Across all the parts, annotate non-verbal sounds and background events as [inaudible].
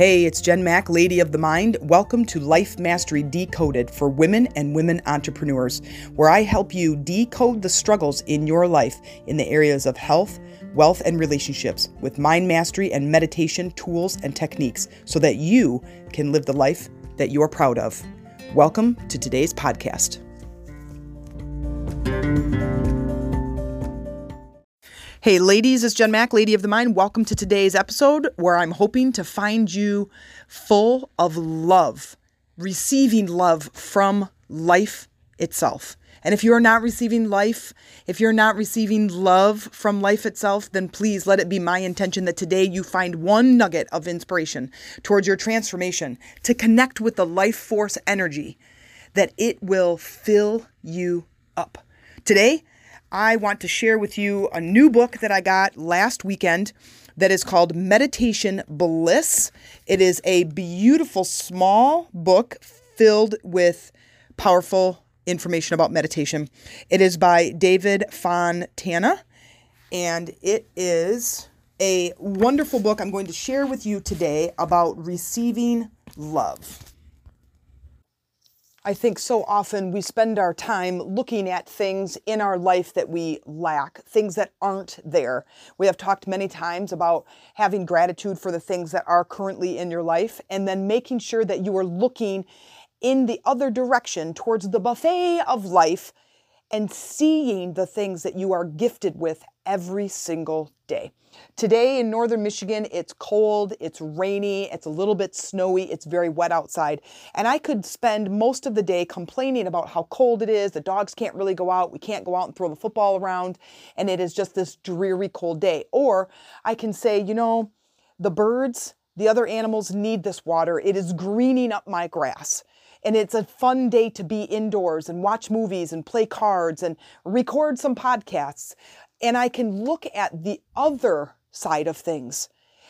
Hey, it's Jen Mack, Lady of the Mind. Welcome to Life Mastery Decoded for women and women entrepreneurs, where I help you decode the struggles in your life in the areas of health, wealth, and relationships with mind mastery and meditation tools and techniques so that you can live the life that you're proud of. Welcome to today's podcast. Hey, ladies, it's Jen Mack, Lady of the Mind. Welcome to today's episode where I'm hoping to find you full of love, receiving love from life itself. And if you're not receiving life, if you're not receiving love from life itself, then please let it be my intention that today you find one nugget of inspiration towards your transformation to connect with the life force energy that it will fill you up. Today, I want to share with you a new book that I got last weekend that is called Meditation Bliss. It is a beautiful small book filled with powerful information about meditation. It is by David Fontana and it is a wonderful book I'm going to share with you today about receiving love. I think so often we spend our time looking at things in our life that we lack, things that aren't there. We have talked many times about having gratitude for the things that are currently in your life and then making sure that you are looking in the other direction towards the buffet of life and seeing the things that you are gifted with every single day. Today in northern Michigan, it's cold, it's rainy, it's a little bit snowy, it's very wet outside. And I could spend most of the day complaining about how cold it is, the dogs can't really go out, we can't go out and throw the football around, and it is just this dreary cold day. Or I can say, you know, the birds, the other animals need this water. It is greening up my grass. And it's a fun day to be indoors and watch movies and play cards and record some podcasts and I can look at the other side of things.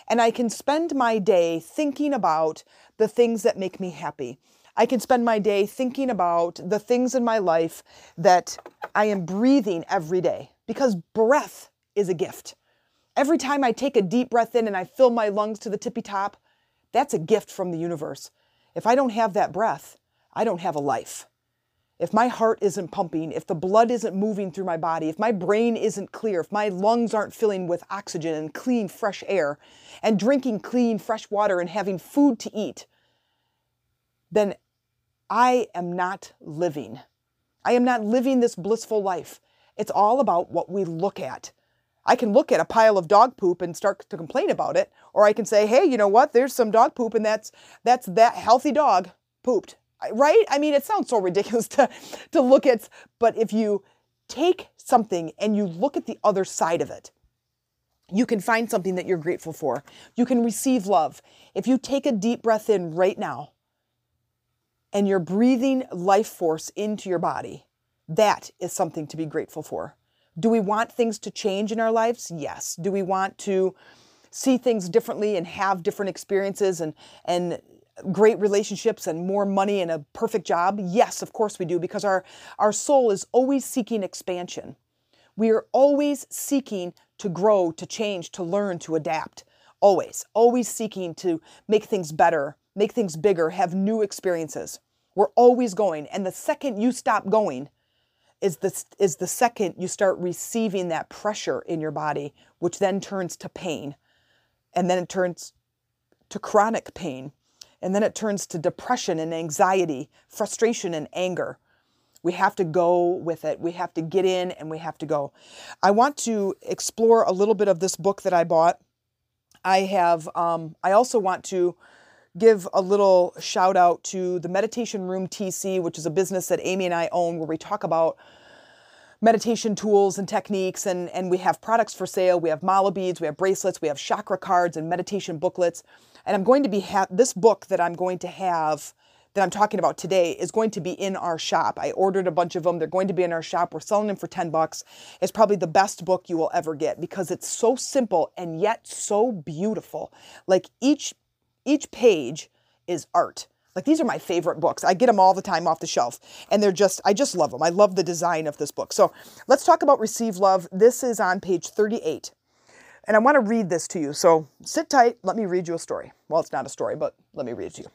And I can spend my day thinking about the things that make me happy. I can spend my day thinking about the things in my life that I am breathing every day because breath is a gift. Every time I take a deep breath in and I fill my lungs to the tippy top, that's a gift from the universe. If I don't have that breath, I don't have a life if my heart isn't pumping, if the blood isn't moving through my body, if my brain isn't clear, if my lungs aren't filling with oxygen and clean, fresh air, and drinking clean, fresh water and having food to eat, then I am not living. I am not living this blissful life. It's all about what we look at. I can look at a pile of dog poop and start to complain about it, or I can say, "Hey, you know what? There's some dog poop and that's that's that healthy dog pooped right? I mean, it sounds so ridiculous [laughs] to, to look at, but if you take something and you look at the other side of it, you can find something that you're grateful for. You can receive love. If you take a deep breath in right now and you're breathing life force into your body, that is something to be grateful for. Do we want things to change in our lives? Yes. Do we want to see things differently and have different experiences and and great relationships and more money and a perfect job? Yes, of course we do, because our, our soul is always seeking expansion. We are always seeking to grow, to change, to learn, to adapt. Always, always seeking to make things better, make things bigger, have new experiences. We're always going. And the second you stop going, is the, is the second you start receiving that pressure in your body, which then turns to pain. And then it turns to chronic pain. And then it turns to depression and anxiety, frustration and anger. We have to go with it. We have to get in and we have to go. I want to explore a little bit of this book that I bought. I have, um, I also want to give a little shout out to the Meditation Room TC, which is a business that Amy and I own where we talk about meditation tools and techniques and, and we have products for sale. We have mala beads, we have bracelets, we have chakra cards and meditation booklets. And I'm going to be ha- this book that I'm going to have that I'm talking about today is going to be in our shop. I ordered a bunch of them. They're going to be in our shop. We're selling them for 10 bucks. It's probably the best book you will ever get because it's so simple and yet so beautiful. Like each each page is art. Like these are my favorite books. I get them all the time off the shelf and they're just I just love them. I love the design of this book. So, let's talk about receive love. This is on page 38. And I want to read this to you. So sit tight. Let me read you a story. Well, it's not a story, but let me read it to you.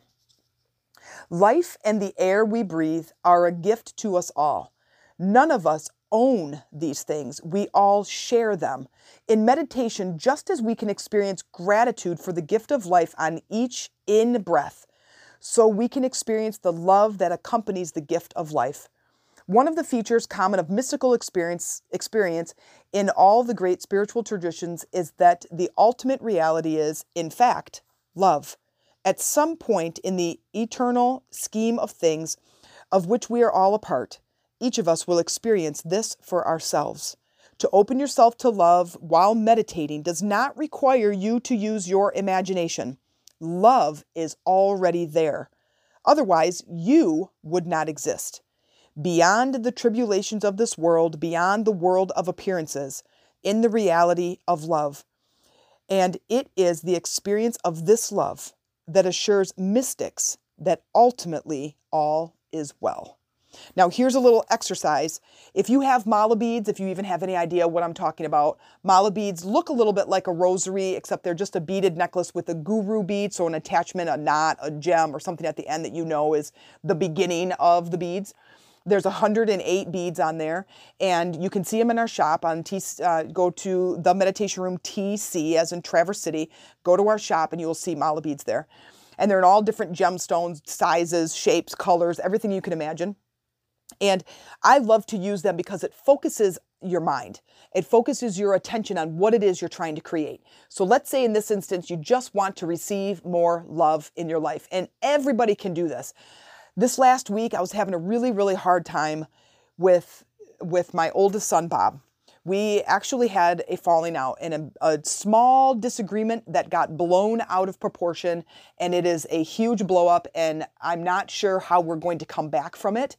Life and the air we breathe are a gift to us all. None of us own these things, we all share them. In meditation, just as we can experience gratitude for the gift of life on each in breath, so we can experience the love that accompanies the gift of life. One of the features common of mystical experience, experience in all the great spiritual traditions is that the ultimate reality is, in fact, love. At some point in the eternal scheme of things of which we are all a part, each of us will experience this for ourselves. To open yourself to love while meditating does not require you to use your imagination. Love is already there. Otherwise, you would not exist. Beyond the tribulations of this world, beyond the world of appearances, in the reality of love. And it is the experience of this love that assures mystics that ultimately all is well. Now, here's a little exercise. If you have mala beads, if you even have any idea what I'm talking about, mala beads look a little bit like a rosary, except they're just a beaded necklace with a guru bead, so an attachment, a knot, a gem, or something at the end that you know is the beginning of the beads. There's 108 beads on there, and you can see them in our shop on T. Uh, go to the Meditation Room TC, as in Traverse City. Go to our shop, and you will see mala beads there, and they're in all different gemstones, sizes, shapes, colors, everything you can imagine. And I love to use them because it focuses your mind. It focuses your attention on what it is you're trying to create. So let's say in this instance, you just want to receive more love in your life, and everybody can do this. This last week, I was having a really, really hard time with, with my oldest son, Bob. We actually had a falling out and a, a small disagreement that got blown out of proportion, and it is a huge blow up, and I'm not sure how we're going to come back from it.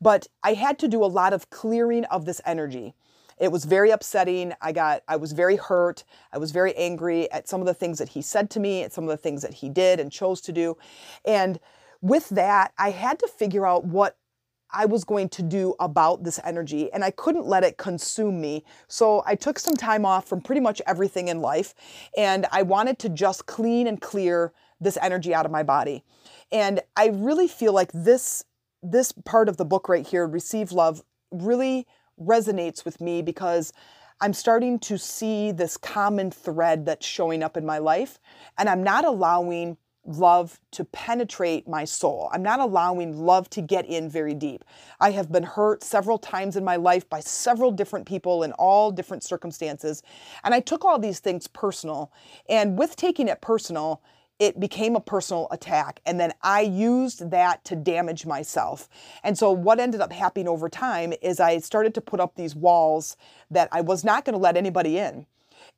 But I had to do a lot of clearing of this energy. It was very upsetting. I got I was very hurt. I was very angry at some of the things that he said to me, at some of the things that he did and chose to do. And with that, I had to figure out what I was going to do about this energy, and I couldn't let it consume me. So I took some time off from pretty much everything in life, and I wanted to just clean and clear this energy out of my body. And I really feel like this this part of the book right here, Receive Love, really resonates with me because I'm starting to see this common thread that's showing up in my life, and I'm not allowing love to penetrate my soul. I'm not allowing love to get in very deep. I have been hurt several times in my life by several different people in all different circumstances. And I took all these things personal. And with taking it personal, it became a personal attack. And then I used that to damage myself. And so, what ended up happening over time is I started to put up these walls that I was not going to let anybody in.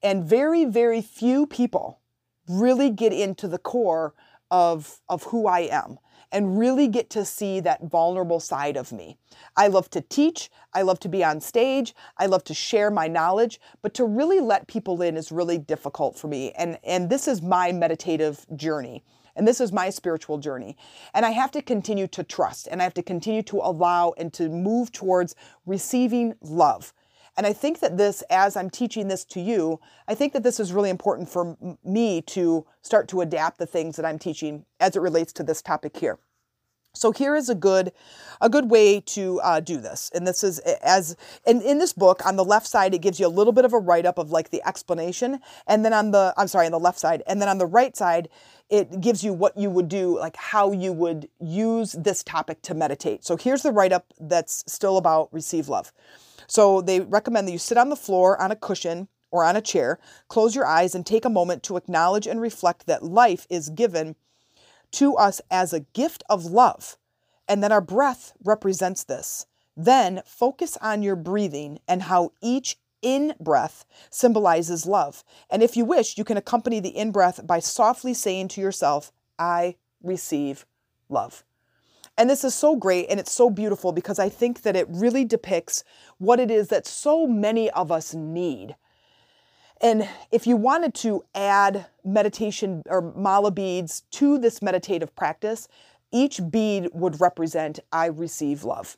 And very, very few people really get into the core of, of who I am and really get to see that vulnerable side of me. I love to teach, I love to be on stage, I love to share my knowledge, but to really let people in is really difficult for me. And, and this is my meditative journey. And this is my spiritual journey. And I have to continue to trust and I have to continue to allow and to move towards receiving love. And I think that this, as I'm teaching this to you, I think that this is really important for me to start to adapt the things that I'm teaching as it relates to this topic here. So here is a good, a good way to uh, do this. And this is as, and in this book on the left side, it gives you a little bit of a write up of like the explanation. And then on the, I'm sorry, on the left side, and then on the right side, it gives you what you would do, like how you would use this topic to meditate. So here's the write up that's still about receive love. So they recommend that you sit on the floor on a cushion or on a chair, close your eyes, and take a moment to acknowledge and reflect that life is given to us as a gift of love, and that our breath represents this. Then focus on your breathing and how each in breath symbolizes love. And if you wish, you can accompany the in breath by softly saying to yourself, I receive love. And this is so great and it's so beautiful because I think that it really depicts what it is that so many of us need. And if you wanted to add meditation or mala beads to this meditative practice, each bead would represent I receive love.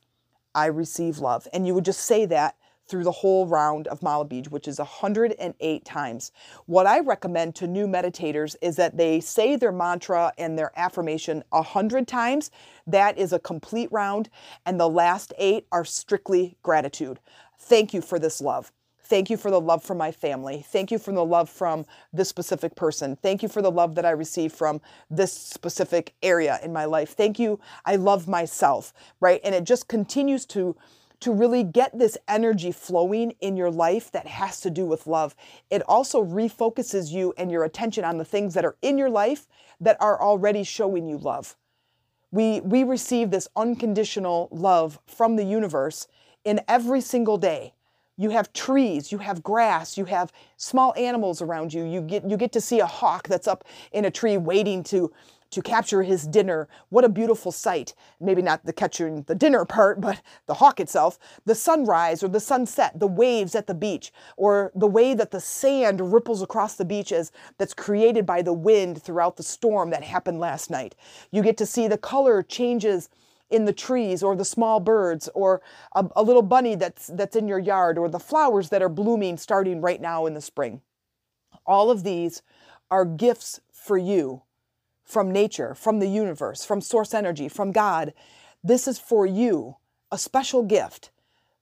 I receive love. And you would just say that through the whole round of Mala beads, which is 108 times. What I recommend to new meditators is that they say their mantra and their affirmation 100 times. That is a complete round. And the last eight are strictly gratitude. Thank you for this love. Thank you for the love from my family. Thank you for the love from this specific person. Thank you for the love that I receive from this specific area in my life. Thank you. I love myself, right? And it just continues to to really get this energy flowing in your life that has to do with love. It also refocuses you and your attention on the things that are in your life that are already showing you love. We we receive this unconditional love from the universe in every single day you have trees, you have grass, you have small animals around you. You get you get to see a hawk that's up in a tree waiting to to capture his dinner. What a beautiful sight. Maybe not the catching the dinner part, but the hawk itself. The sunrise or the sunset, the waves at the beach, or the way that the sand ripples across the beaches that's created by the wind throughout the storm that happened last night. You get to see the color changes in the trees or the small birds or a, a, little bunny that's that's in your yard or the flowers that are blooming starting right now in the spring. All of these are gifts for you from nature, from the universe, from source energy, from God. This is for you, a special gift.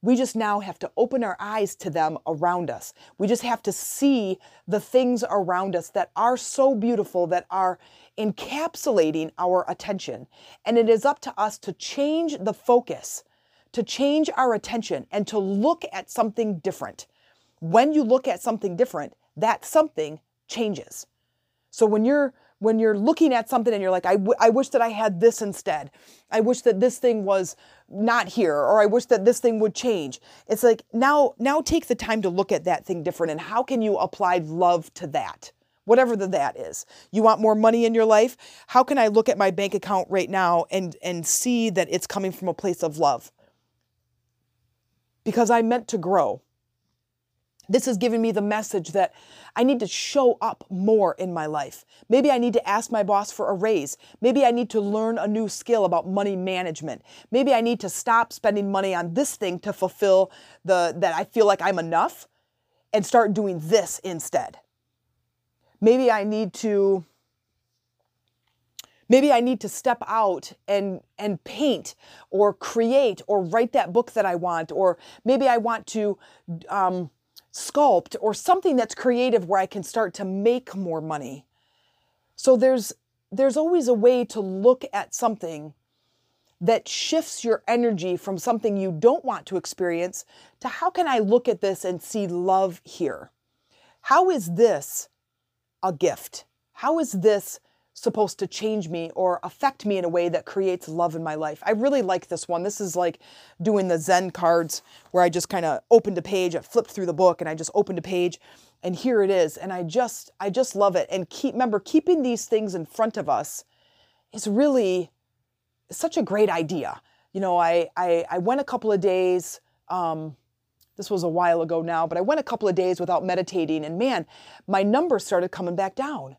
We just now have to open our eyes to them around us. We just have to see the things around us that are so beautiful, that are encapsulating our attention. And it is up to us to change the focus, to change our attention, and to look at something different. When you look at something different, that something changes. So when you're when you're looking at something and you're like, I, w- I wish that I had this instead. I wish that this thing was not here, or I wish that this thing would change. It's like now, now take the time to look at that thing different and how can you apply love to that? whatever the that is. You want more money in your life? How can I look at my bank account right now and and see that it's coming from a place of love? Because I meant to grow. This has given me the message that I need to show up more in my life. Maybe I need to ask my boss for a raise. Maybe I need to learn a new skill about money management. Maybe I need to stop spending money on this thing to fulfill the that I feel like I'm enough and start doing this instead. Maybe I need to maybe I need to step out and and paint or create or write that book that I want or maybe I want to um, sculpt or something that's creative where I can start to make more money. So there's there's always a way to look at something that shifts your energy from something you don't want to experience to how can I look at this and see love here? How is this a gift? How is this supposed to change me or affect me in a way that creates love in my life? I really like this one. This is like doing the Zen cards where I just kind of opened a page, I flipped through the book and I just opened a page and here it is and I just I just love it and keep remember keeping these things in front of us is really such a great idea. You know, I I, I went a couple of days um, this was a while ago now, but I went a couple of days without meditating, and man, my numbers started coming back down.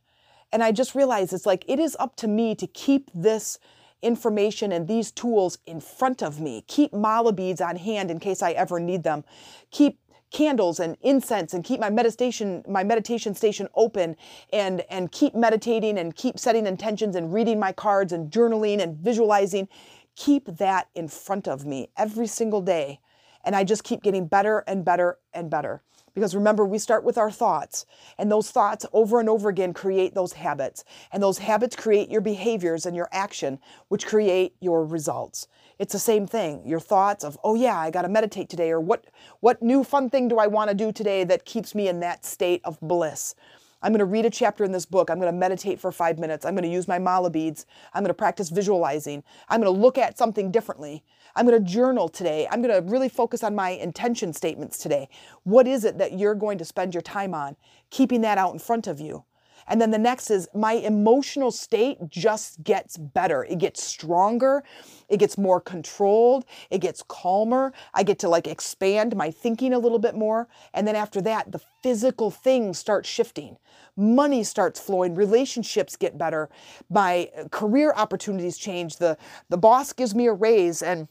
And I just realized it's like it is up to me to keep this information and these tools in front of me. Keep mala beads on hand in case I ever need them. Keep candles and incense and keep my meditation my meditation station open and and keep meditating and keep setting intentions and reading my cards and journaling and visualizing keep that in front of me every single day and I just keep getting better and better and better. Because remember, we start with our thoughts, and those thoughts over and over again create those habits. And those habits create your behaviors and your action, which create your results. It's the same thing. Your thoughts of, oh yeah, I got to meditate today, or what, what new fun thing do I want to do today that keeps me in that state of bliss? I'm going to read a chapter in this book. I'm going to meditate for five minutes. I'm going to use my mala beads. I'm going to practice visualizing. I'm going to look at something differently. I'm going to journal today. I'm going to really focus on my intention statements today. What is it that you're going to spend your time on? Keeping that out in front of you. And then the next is my emotional state just gets better. It gets stronger. It gets more controlled. It gets calmer. I get to like expand my thinking a little bit more. And then after that, the physical things start shifting. Money starts flowing. Relationships get better. My career opportunities change. The, the boss gives me a raise and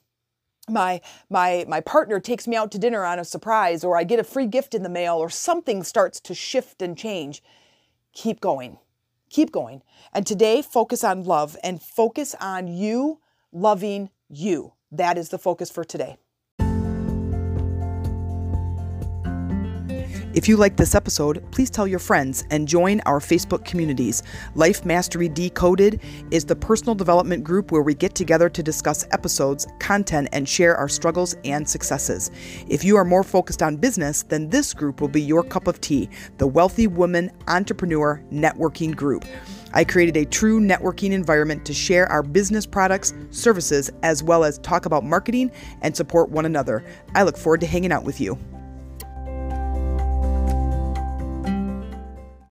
my my my partner takes me out to dinner on a surprise or I get a free gift in the mail or something starts to shift and change. Keep going. Keep going. And today focus on love and focus on you loving you. That is the focus for today. If you like this episode, please tell your friends and join our Facebook communities. Life Mastery Decoded is the personal development group where we get together to discuss episodes, content, and share our struggles and successes. If you are more focused on business, then this group will be your cup of tea the Wealthy Woman Entrepreneur Networking Group. I created a true networking environment to share our business products, services, as well as talk about marketing and support one another. I look forward to hanging out with you.